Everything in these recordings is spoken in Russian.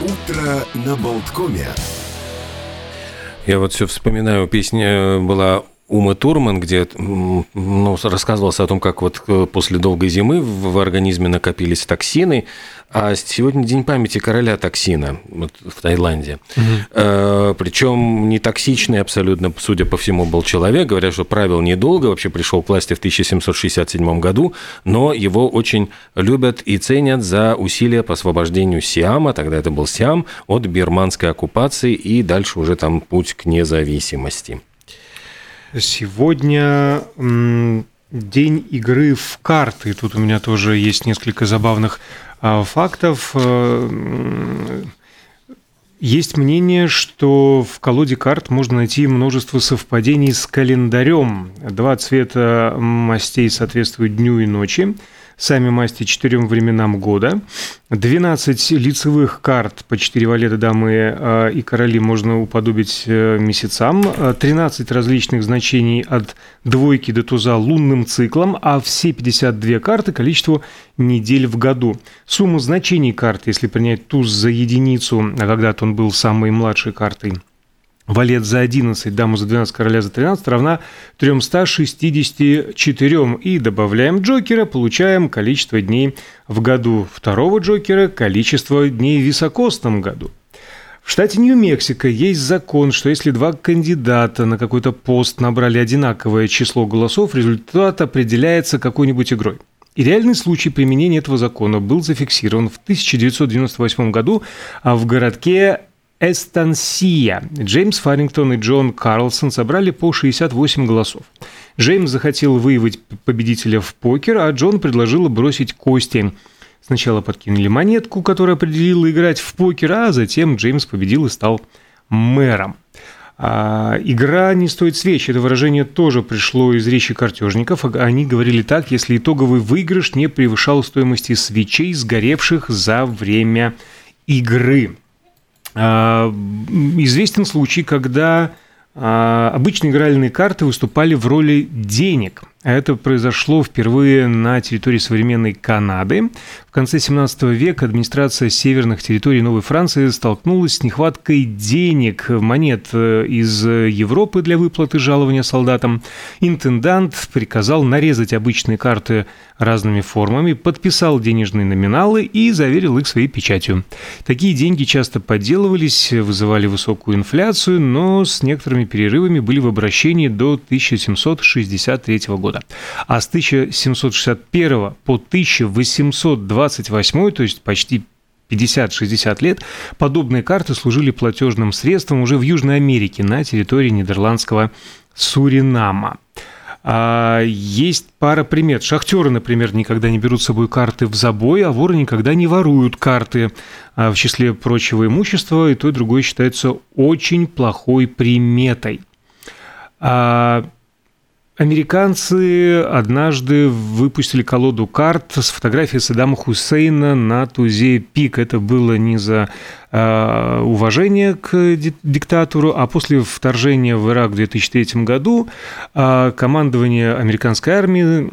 Утро на Болткоме. Я вот все вспоминаю, песня была Ума Турман, где ну, рассказывался о том, как вот э, после долгой зимы в организме накопились токсины, а сегодня день памяти короля токсина вот, в Таиланде. Угу. Э, причем не токсичный абсолютно, судя по всему, был человек. Говорят, что правил недолго, вообще пришел к власти в 1767 году, но его очень любят и ценят за усилия по освобождению Сиама, тогда это был Сиам, от бирманской оккупации и дальше уже там путь к независимости. Сегодня день игры в карты. Тут у меня тоже есть несколько забавных а, фактов. Э, есть мнение, что в колоде карт можно найти множество совпадений с календарем. Два цвета мастей соответствуют дню и ночи сами масти четырем временам года. 12 лицевых карт по 4 валета дамы э, и короли можно уподобить э, месяцам. 13 различных значений от двойки до туза лунным циклом, а все 52 карты количеству недель в году. Сумма значений карт, если принять туз за единицу, а когда-то он был самой младшей картой – Валет за 11, дама за 12, короля за 13 равна 364. И добавляем джокера, получаем количество дней в году. Второго джокера – количество дней в високосном году. В штате Нью-Мексико есть закон, что если два кандидата на какой-то пост набрали одинаковое число голосов, результат определяется какой-нибудь игрой. И реальный случай применения этого закона был зафиксирован в 1998 году в городке Эстансия. Джеймс Фарингтон и Джон Карлсон собрали по 68 голосов. Джеймс захотел выявить победителя в покер, а Джон предложил бросить кости. Сначала подкинули монетку, которая определила играть в покер, а затем Джеймс победил и стал мэром. А, игра не стоит свеч. Это выражение тоже пришло из речи картежников. Они говорили так, если итоговый выигрыш не превышал стоимости свечей, сгоревших за время игры. А, известен случай, когда а, обычные игральные карты выступали в роли денег. Это произошло впервые на территории современной Канады. В конце 17 века администрация северных территорий Новой Франции столкнулась с нехваткой денег, монет э, из Европы для выплаты жалования солдатам. Интендант приказал нарезать обычные карты разными формами, подписал денежные номиналы и заверил их своей печатью. Такие деньги часто подделывались, вызывали высокую инфляцию, но с некоторыми перерывами были в обращении до 1763 года года. А с 1761 по 1828, то есть почти 50-60 лет, подобные карты служили платежным средством уже в Южной Америке на территории нидерландского Суринама. А есть пара примет. Шахтеры, например, никогда не берут с собой карты в забой, а воры никогда не воруют карты. А в числе прочего имущества и то, и другое считается очень плохой приметой. А Американцы однажды выпустили колоду карт с фотографией Саддама Хусейна на тузе пик. Это было не за уважение к диктатору, а после вторжения в Ирак в 2003 году э, командование американской армии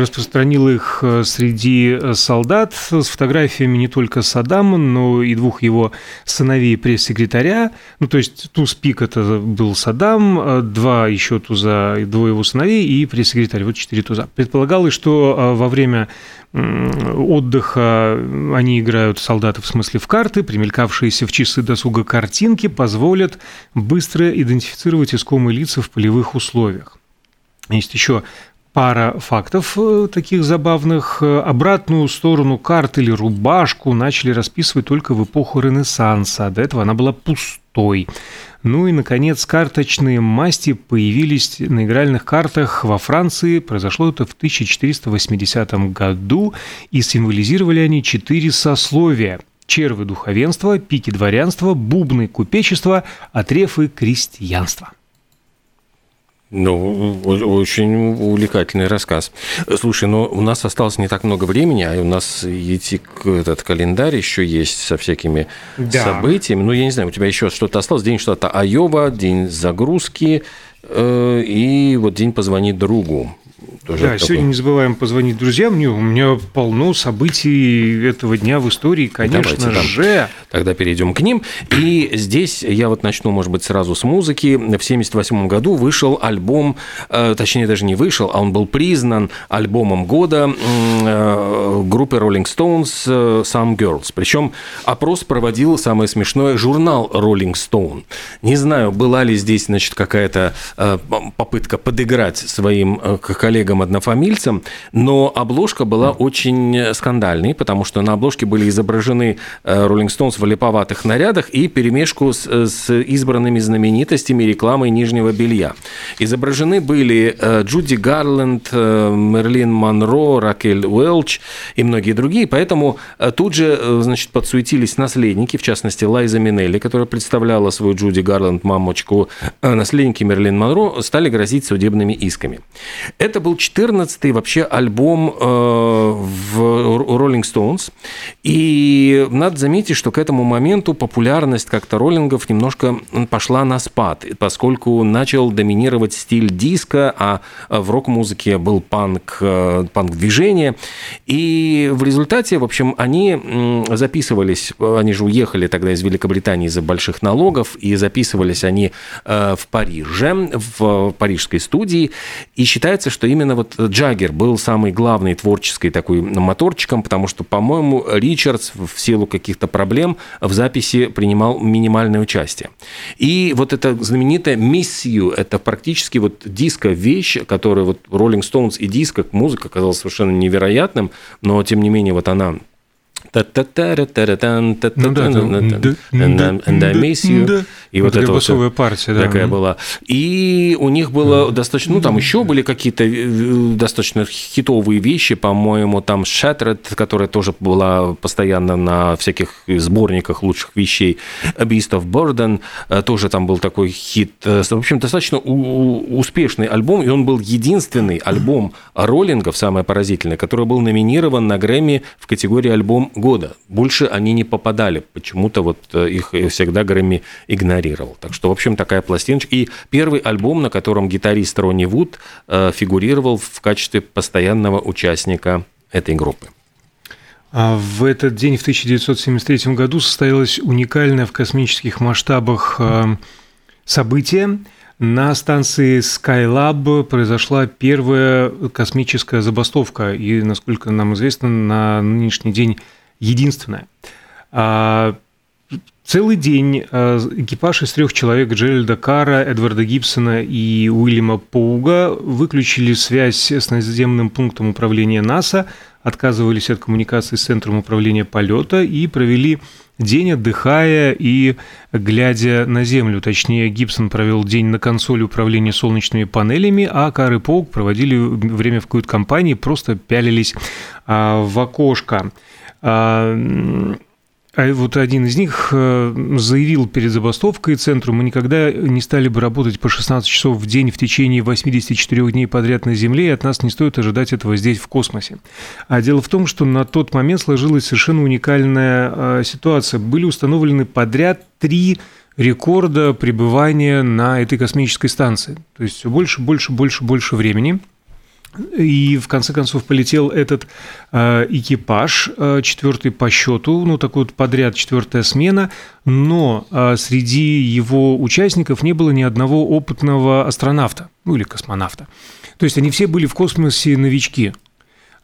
распространило их э, среди солдат с фотографиями не только Саддама, но и двух его сыновей пресс-секретаря. Ну, то есть туз пик это был Саддам, два еще туза, двое его сыновей и пресс-секретарь, вот четыре туза. Предполагалось, что во время отдыха они играют солдаты в смысле в карты, примелькавшиеся в часы досуга картинки позволят быстро идентифицировать искомые лица в полевых условиях. Есть еще пара фактов э, таких забавных. Обратную сторону карты или рубашку начали расписывать только в эпоху Ренессанса. До этого она была пустой. Ну и, наконец, карточные масти появились на игральных картах во Франции. Произошло это в 1480 году, и символизировали они четыре сословия – червы духовенства, пики дворянства, бубны купечества, а трефы крестьянства. Ну, очень увлекательный рассказ. Слушай, но у нас осталось не так много времени, а у нас идти этот календарь еще есть со всякими да. событиями. Ну, я не знаю, у тебя еще что-то осталось? День что-то Айова, день загрузки э, и вот день позвонить другу. Тоже да, сегодня не забываем позвонить друзьям. У меня полно событий этого дня в истории, конечно Давайте, же. Тогда перейдем к ним. И здесь я вот начну, может быть, сразу с музыки. В 1978 году вышел альбом, э, точнее, даже не вышел, а он был признан альбомом года э, группы Rolling Stones э, Some Girls. Причем опрос проводил, самое смешное, журнал Rolling Stone. Не знаю, была ли здесь, значит, какая-то попытка подыграть своим коллегам-однофамильцам, но обложка была очень скандальной, потому что на обложке были изображены Rolling Stones в липоватых нарядах и перемешку с, с избранными знаменитостями рекламой нижнего белья. Изображены были э, Джуди Гарленд, э, Мерлин Монро, Ракель Уэлч и многие другие, поэтому э, тут же значит, подсуетились наследники, в частности Лайза Минелли, которая представляла свою Джуди Гарленд мамочку, наследники Мерлин Монро стали грозить судебными исками. Это был 14-й вообще альбом в Rolling Stones, и надо заметить, что к этому моменту популярность как-то роллингов немножко пошла на спад, поскольку начал доминировать стиль диска, а в рок-музыке был панк, э, панк-движение. И в результате, в общем, они записывались, они же уехали тогда из Великобритании из-за больших налогов, и записывались они э, в Париже, в парижской студии. И считается, что именно вот Джаггер был самый главный творческий такой моторчиком, потому что, по-моему, Ричардс в силу каких-то проблем в записи принимал минимальное участие. И вот эта знаменитая «Miss You» – это практически вот диско-вещь, которая вот Rolling Stones и диско, музыка оказалась совершенно невероятным, но тем не менее вот она you. И вот это вот партия, такая была. И у них было достаточно, ну там еще были какие-то достаточно хитовые вещи, по-моему, там Shattered, которая тоже была постоянно на всяких сборниках лучших вещей, Beast of Burden, тоже там был такой хит. В общем, достаточно успешный альбом, и он был единственный альбом роллингов, самое поразительное, который был номинирован на Грэмми в категории альбом года. Больше они не попадали. Почему-то вот э, их всегда Грэмми игнорировал. Так что, в общем, такая пластиночка. И первый альбом, на котором гитарист Ронни Вуд э, фигурировал в качестве постоянного участника этой группы. А в этот день, в 1973 году, состоялось уникальное в космических масштабах э, событие. На станции Skylab произошла первая космическая забастовка, и, насколько нам известно, на нынешний день единственное. А, целый день а, экипаж из трех человек Джеральда Кара, Эдварда Гибсона и Уильяма Поуга выключили связь с наземным пунктом управления НАСА, отказывались от коммуникации с центром управления полета и провели день, отдыхая и глядя на Землю. Точнее, Гибсон провел день на консоли управления солнечными панелями, а Кар и Поуг проводили время в какой-то компании, просто пялились а, в окошко. А, а вот один из них э, заявил перед забастовкой центру, мы никогда не стали бы работать по 16 часов в день в течение 84 дней подряд на Земле, и от нас не стоит ожидать этого здесь, в космосе. А дело в том, что на тот момент сложилась совершенно уникальная э, ситуация. Были установлены подряд три рекорда пребывания на этой космической станции. То есть все больше, больше, больше, больше времени – и в конце концов полетел этот э, экипаж, э, четвертый по счету, ну такой вот подряд четвертая смена, но э, среди его участников не было ни одного опытного астронавта, ну или космонавта. То есть они все были в космосе новички.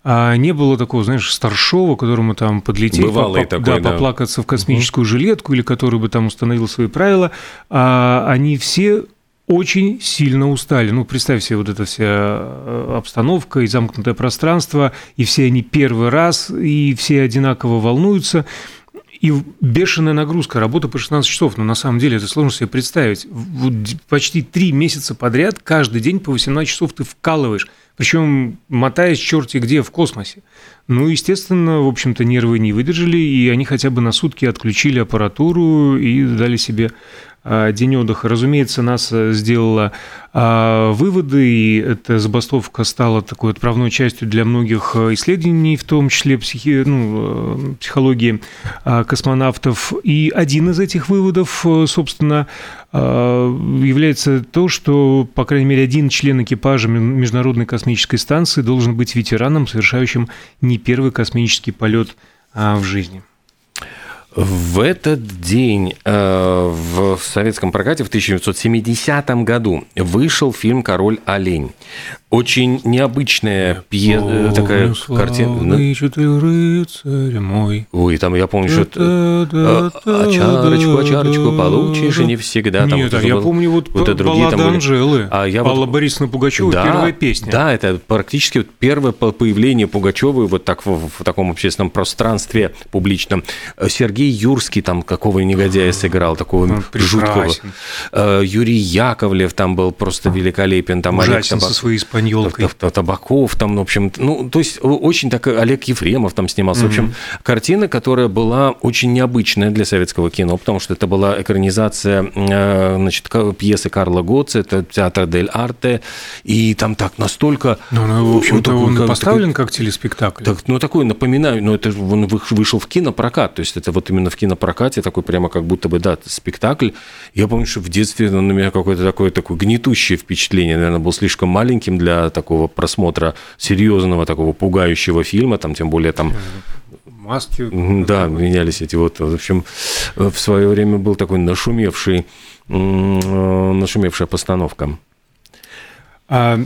А не было такого, знаешь, старшего, которому там подлететь, поп- такой, да, да. поплакаться в космическую угу. жилетку, или который бы там установил свои правила. А они все очень сильно устали. Ну, представь себе вот эта вся э, обстановка и замкнутое пространство, и все они первый раз, и все одинаково волнуются. И бешеная нагрузка, работа по 16 часов, но на самом деле это сложно себе представить. Вот почти три месяца подряд, каждый день по 18 часов ты вкалываешь, причем мотаясь черти где в космосе. Ну, естественно, в общем-то, нервы не выдержали, и они хотя бы на сутки отключили аппаратуру и дали себе день отдыха. Разумеется, НАСА сделала а, выводы, и эта забастовка стала такой отправной частью для многих исследований, в том числе психи, ну, психологии космонавтов. И один из этих выводов, собственно, является то, что, по крайней мере, один член экипажа Международной космической космической станции должен быть ветераном, совершающим не первый космический полет а, в жизни. В этот день э, в советском прокате в 1970 году вышел фильм «Король олень». Очень необычная пье... Э, такая картина. рыцарь мой. Ой, там я помню, что это очарочку, очарочку получишь, и не всегда. Там Нет, а я помню вот, вот другие там Анжелы, а я Алла вот... Борисовна Пугачева, да, первая песня. Да, это практически вот первое появление Пугачевой вот так в, в таком общественном пространстве публичном. Сергей Юрский там какого негодяя сыграл, такого ну, жуткого. Э, Юрий Яковлев там был просто великолепен. Там Ужасен Олег Табак... со своей испаньолкой. Табаков там, в общем, ну, то есть очень так Олег Ефремов там снимался. Mm-hmm. В общем, картина, которая была очень необычная для советского кино, потому что это была экранизация э, значит, пьесы Карла Готца, это театр Дель Арте, и там так настолько... Ну, ну в общем-то, он как, поставлен такой, как телеспектакль. Так, ну, такой, напоминаю, но это он вышел в кинопрокат, то есть это вот именно в кинопрокате такой прямо как будто бы, да, спектакль. Я помню, что в детстве на меня какое-то такое, такое гнетущее впечатление, наверное, был слишком маленьким для такого просмотра серьезного, такого пугающего фильма, там, тем более там маски. Да, менялись эти вот. В общем, в свое время был такой нашумевший, нашумевшая постановка. А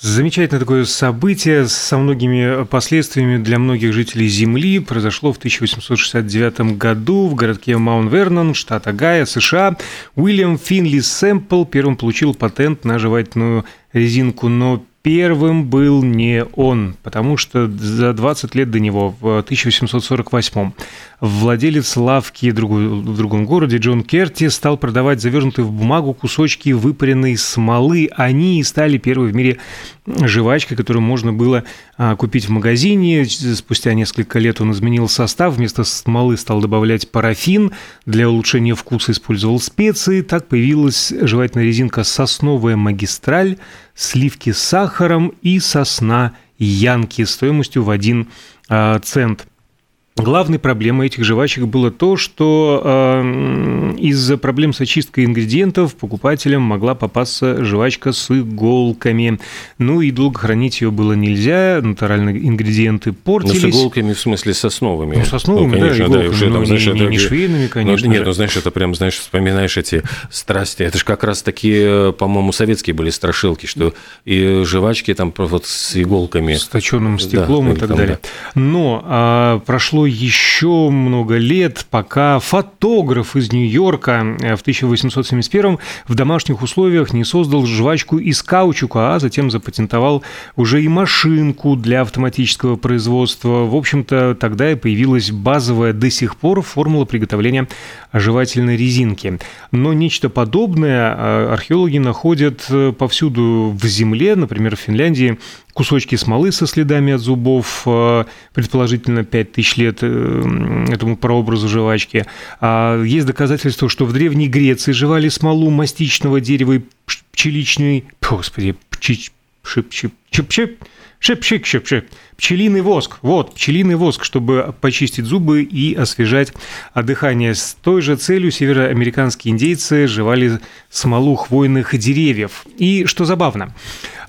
Замечательное такое событие со многими последствиями для многих жителей Земли произошло в 1869 году в городке Маунт-Вернон, штат Огайо, США. Уильям Финли Сэмпл первым получил патент на жевательную резинку, но первым был не он, потому что за 20 лет до него, в 1848 владелец лавки в другом городе Джон Керти стал продавать завернутые в бумагу кусочки выпаренной смолы. Они стали первой в мире жвачкой, которую можно было а, купить в магазине. Спустя несколько лет он изменил состав. Вместо смолы стал добавлять парафин. Для улучшения вкуса использовал специи. Так появилась жевательная резинка «Сосновая магистраль», сливки с сахаром и сосна Янки стоимостью в 1 а, цент. Главной проблемой этих жвачек было то, что э, из-за проблем с очисткой ингредиентов покупателям могла попасться жвачка с иголками. Ну и долго хранить ее было нельзя, натуральные ингредиенты портились. Ну, с иголками, в смысле, сосновыми. Ну, сосновыми, ну, конечно, да, иголками, да, уже, там, знаешь, не, это... не швейными, конечно. Ну, нет, ну, знаешь, это прям, знаешь, вспоминаешь эти страсти. Это же как раз такие, по-моему, советские были страшилки, что и жвачки там вот с иголками. С точенным стеклом да, и так там, далее. Да. Но а, прошло еще много лет, пока фотограф из Нью-Йорка э, в 1871 в домашних условиях не создал жвачку из каучука, а затем запатентовал уже и машинку для автоматического производства. В общем-то, тогда и появилась базовая до сих пор формула приготовления жевательной резинки. Но нечто подобное э, археологи находят э, повсюду в земле, например, в Финляндии кусочки смолы со следами от зубов, э, предположительно 5000 лет этому прообразу жвачки. А есть доказательства, что в Древней Греции жевали смолу мастичного дерева и пчеличной... Господи, пчич... Шип, шип, шип, шип, шип, шип, шип, Пчелиный воск. Вот, пчелиный воск, чтобы почистить зубы и освежать дыхание. С той же целью североамериканские индейцы жевали смолу хвойных деревьев. И что забавно,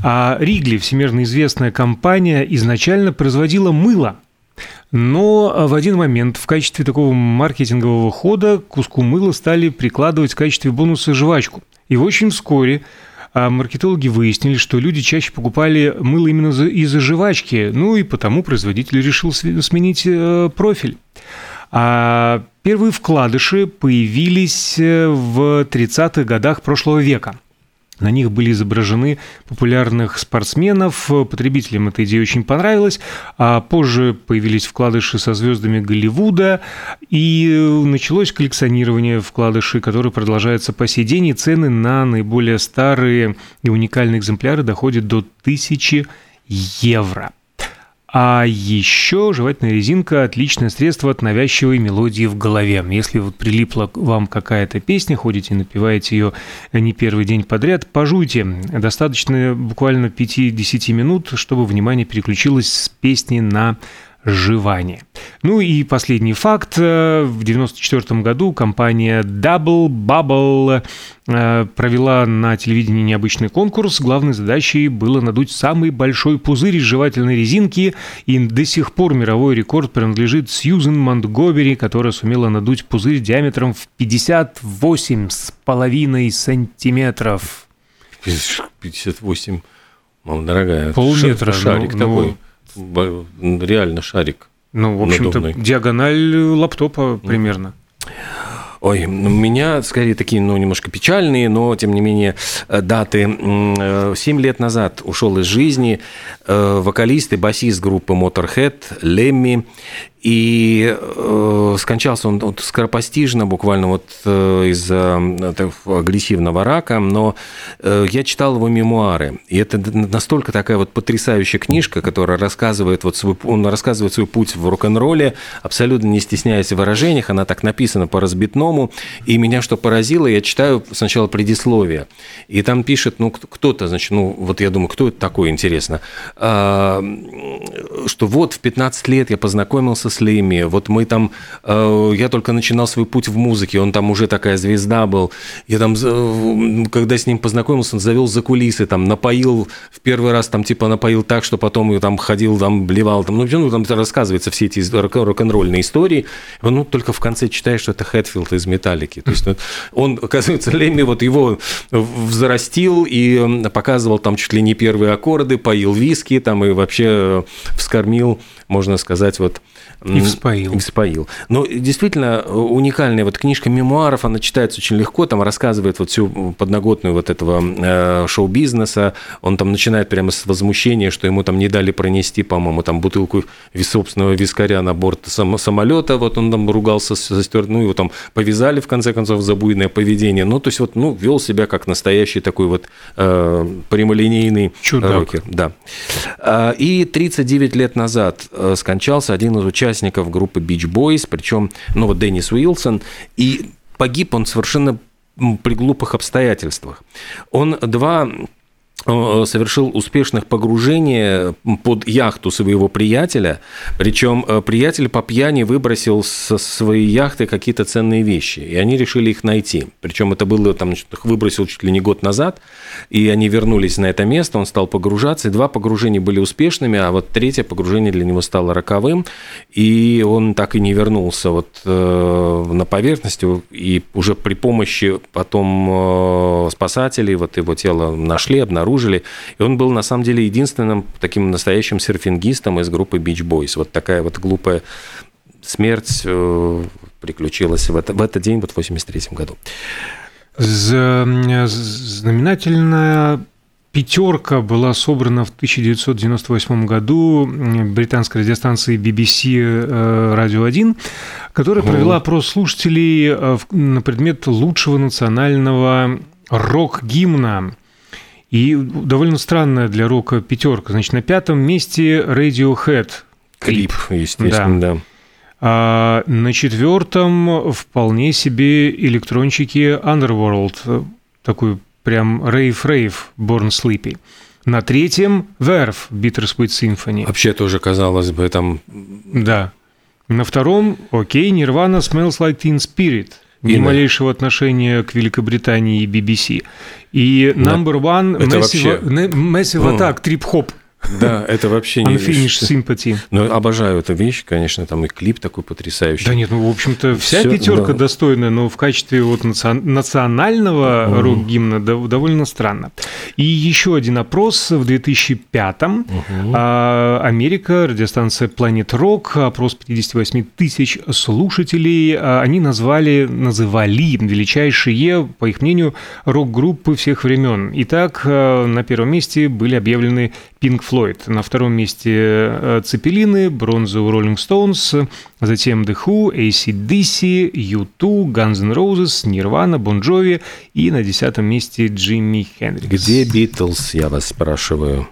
а Ригли, всемирно известная компания, изначально производила мыло. Но в один момент в качестве такого маркетингового хода куску мыла стали прикладывать в качестве бонуса жвачку. И очень вскоре маркетологи выяснили, что люди чаще покупали мыло именно из-за жвачки, ну и потому производитель решил сменить э, профиль. А первые вкладыши появились э, в 30-х годах прошлого века – на них были изображены популярных спортсменов. Потребителям эта идея очень понравилась. А позже появились вкладыши со звездами Голливуда. И началось коллекционирование вкладышей, которое продолжается по сей день. И цены на наиболее старые и уникальные экземпляры доходят до 1000 евро. А еще жевательная резинка – отличное средство от навязчивой мелодии в голове. Если вот прилипла вам какая-то песня, ходите напеваете ее не первый день подряд, пожуйте. Достаточно буквально 5-10 минут, чтобы внимание переключилось с песни на выживания. Ну и последний факт. В 1994 году компания Double Bubble э, провела на телевидении необычный конкурс. Главной задачей было надуть самый большой пузырь из жевательной резинки. И до сих пор мировой рекорд принадлежит Сьюзен Монтгомери, которая сумела надуть пузырь диаметром в 58,5 сантиметров. 58, мама дорогая. Полметра. Шарик ну, такой. Ну, реально шарик. Ну, в общем-то, надувный. диагональ лаптопа примерно. Ой, у меня скорее такие, ну, немножко печальные, но, тем не менее, э, даты. Э, семь лет назад ушел из жизни э, вокалист и басист группы Motorhead Лемми. И э, скончался он вот, скоропостижно, буквально вот э, из-за агрессивного рака, но э, я читал его мемуары, и это настолько такая вот потрясающая книжка, которая рассказывает вот свой, он рассказывает свой путь в рок-н-ролле, абсолютно не стесняясь в выражениях, она так написана по разбитному, и меня что поразило, я читаю сначала предисловие, и там пишет, ну, кто-то, значит, ну, вот я думаю, кто это такой, интересно, а, что вот в 15 лет я познакомился с Леми, вот мы там, э, я только начинал свой путь в музыке, он там уже такая звезда был, я там, когда с ним познакомился, он завел за кулисы, там, напоил, в первый раз там, типа, напоил так, что потом я там ходил, там, блевал, там, ну, ну там рассказывается все эти рок-н-ролльные истории, ну, только в конце читаешь, что это Хэтфилд из «Металлики», то есть ну, он, оказывается, Леми, вот его взрастил и показывал там чуть ли не первые аккорды, поил виски, там, и вообще э, вскормил, можно сказать, вот и вспоил. И вспоил. Но действительно уникальная вот книжка мемуаров, она читается очень легко, там рассказывает вот всю подноготную вот этого э, шоу-бизнеса. Он там начинает прямо с возмущения, что ему там не дали пронести, по-моему, там бутылку собственного вискаря на борт самолета. Вот он там ругался стюард, ну его там повязали в конце концов за буйное поведение. Ну то есть вот ну вел себя как настоящий такой вот э, прямолинейный Чудак. рокер. Да. А, и 39 лет назад э, скончался один из участников группы Beach Boys, причем, ну вот Деннис Уилсон, и погиб он совершенно при глупых обстоятельствах. Он два Э, совершил успешных погружение под яхту своего приятеля, причем э, приятель по пьяни выбросил со своей яхты какие-то ценные вещи, и они решили их найти. Причем это было, там, их выбросил чуть ли не год назад, и они вернулись на это место, он стал погружаться, и два погружения были успешными, а вот третье погружение для него стало роковым, и он так и не вернулся вот э, на поверхность, и уже при помощи потом спасателей вот его тело нашли, обнаружили, обнаружили. И он был на самом деле единственным таким настоящим серфингистом из группы Beach Boys. Вот такая вот глупая смерть э, приключилась в, это, в этот день, вот в 83 году. Знаменательная пятерка была собрана в 1998 году британской радиостанцией BBC э, Radio 1, которая провела опрос слушателей э, на предмет лучшего национального рок-гимна и довольно странная для рока пятерка. Значит, на пятом месте Radiohead. Клип, естественно, да. да. А на четвертом вполне себе электрончики Underworld. Такой прям рейв-рейв Born Sleepy. На третьем Verve Bittersweet Symphony. Вообще тоже казалось бы там... Да. На втором, окей, Nirvana Smells Like Teen Spirit – ни малейшего отношения к Великобритании и BBC. И number one Massive, Massive Attack, трип-хоп. Да, это вообще не... Unfinished Sympathy. Ну, обожаю эту вещь, конечно, там и клип такой потрясающий. Да нет, ну, в общем-то, вся Всё, пятерка да. достойная, но в качестве вот национального угу. рок-гимна довольно странно. И еще один опрос в 2005-м. Угу. Америка, радиостанция Planet Rock, опрос 58 тысяч слушателей. А, они назвали, называли величайшие, по их мнению, рок-группы всех времен. Итак, а, на первом месте были объявлены Pink Floyd. На втором месте э, Цепелины, бронза у Rolling Stones, затем The Who, ACDC, U2, Guns N' Roses, Nirvana, Bon Jovi и на десятом месте Джимми Хендрикс. Где Битлз, я вас спрашиваю?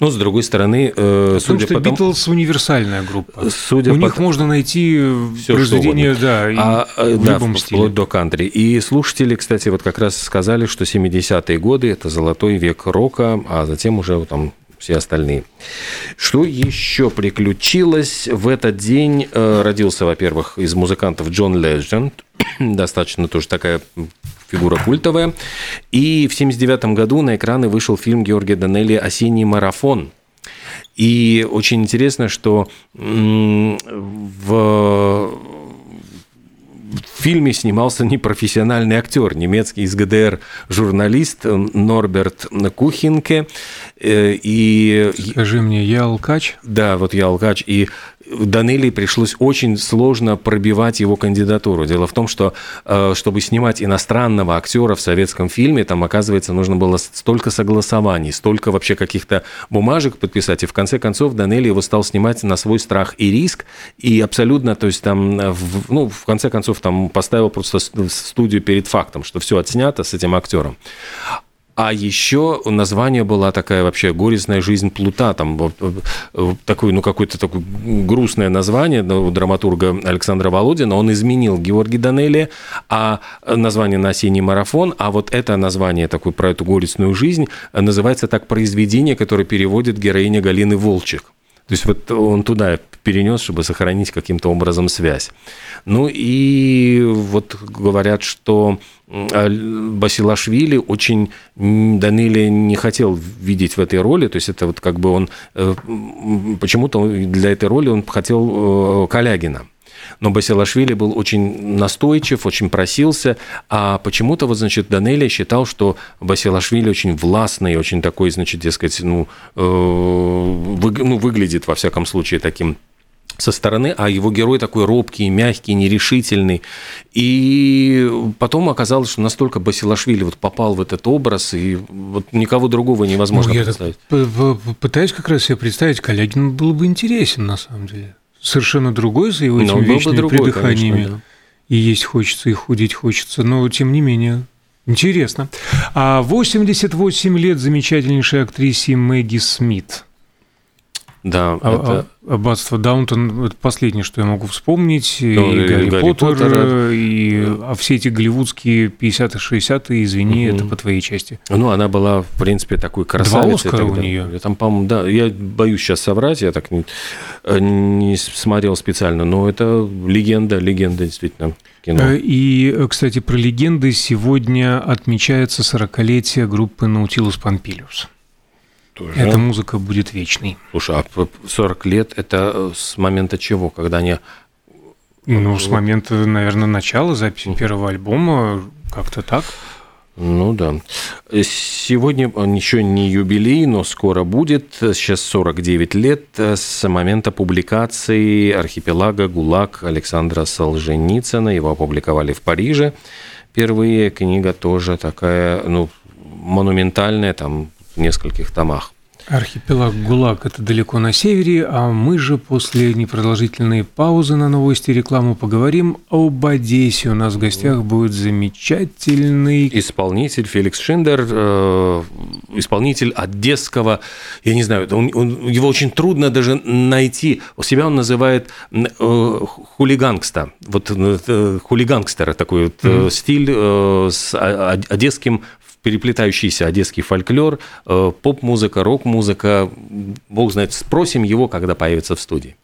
Ну, с другой стороны, э, судя по тому... Битлз универсальная группа. Судя У по... них можно найти Все, произведение, да, а, в да, любом вплоть стиле. до кантри. И слушатели, кстати, вот как раз сказали, что 70-е годы – это золотой век рока, а затем уже там все остальные. Что еще приключилось? В этот день э, родился, во-первых, из музыкантов Джон Ледженд, достаточно тоже такая фигура культовая. И в 1979 году на экраны вышел фильм Георгия Данелли «Осенний марафон», и очень интересно, что в в фильме снимался непрофессиональный актер, немецкий из ГДР журналист Норберт Кухинке. Э, и... Скажи мне, я алкач? Да, вот я алкач. И Данелли пришлось очень сложно пробивать его кандидатуру. Дело в том, что э, чтобы снимать иностранного актера в советском фильме, там, оказывается, нужно было столько согласований, столько вообще каких-то бумажек подписать. И в конце концов Данелли его стал снимать на свой страх и риск. И абсолютно, то есть там, э, ну, в конце концов, там поставил просто студию перед фактом, что все отснято с этим актером. А еще название была такая вообще «Горестная жизнь Плута». Там такое, ну, какое-то такое грустное название у драматурга Александра Володина. Он изменил Георгий Данелли, а название на «Осенний марафон», а вот это название такое про эту горестную жизнь называется так произведение, которое переводит героиня Галины Волчек. То есть вот он туда перенес, чтобы сохранить каким-то образом связь. Ну и вот говорят, что Басилашвили очень Данели не хотел видеть в этой роли, то есть это вот как бы он э, почему-то для этой роли он хотел э, Калягина. Но Басилашвили был очень настойчив, очень просился, а почему-то вот, значит, Данелия считал, что Басилашвили очень властный, очень такой, значит, дескать, ну, э, вы, ну выглядит, во всяком случае, таким со стороны, а его герой такой робкий, мягкий, нерешительный. И потом оказалось, что настолько Басилашвили вот попал в этот образ, и вот никого другого невозможно ну, я представить. Пытаюсь как раз себе представить, Калягин был бы интересен на самом деле совершенно другой за его этими вечными другой, придыханиями. Конечно, да. И есть хочется, и худеть хочется, но тем не менее Интересно. А 88 лет замечательнейшей актрисе Мэгги Смит. Да, а, это... Аббатство Даунтон – это последнее, что я могу вспомнить. Ну, и, и Гарри, Гарри Поттер, Поттер, и а все эти голливудские 50-е, 60-е, извини, угу. это по твоей части. Ну, она была, в принципе, такой красавицей. Два Оскара у нее. Там, по-моему, да, я боюсь сейчас соврать, я так не, не смотрел специально, но это легенда, легенда действительно кино. Э, и, кстати, про легенды сегодня отмечается 40-летие группы Наутилус Помпилиус. Тоже. Эта музыка будет вечной. Слушай, а 40 лет это э, с момента чего? Когда они... Ну, с момента, наверное, начала записи первого альбома, как-то так. Ну да. Сегодня он еще не юбилей, но скоро будет. Сейчас 49 лет с момента публикации «Архипелага ГУЛАГ» Александра Солженицына. Его опубликовали в Париже. Впервые книга тоже такая, ну, монументальная, там в нескольких томах. Архипелаг ГУЛАГ – это далеко на севере, а мы же после непродолжительной паузы на новости и рекламу поговорим об Одессе. У нас в гостях будет замечательный… Исполнитель Феликс Шиндер, э, исполнитель одесского, я не знаю, он, он, его очень трудно даже найти. У себя он называет э, хулигангста, вот э, хулигангстера такой вот mm-hmm. стиль э, с одесским переплетающийся одесский фольклор, э, поп-музыка, рок-музыка. Бог знает, спросим его, когда появится в студии.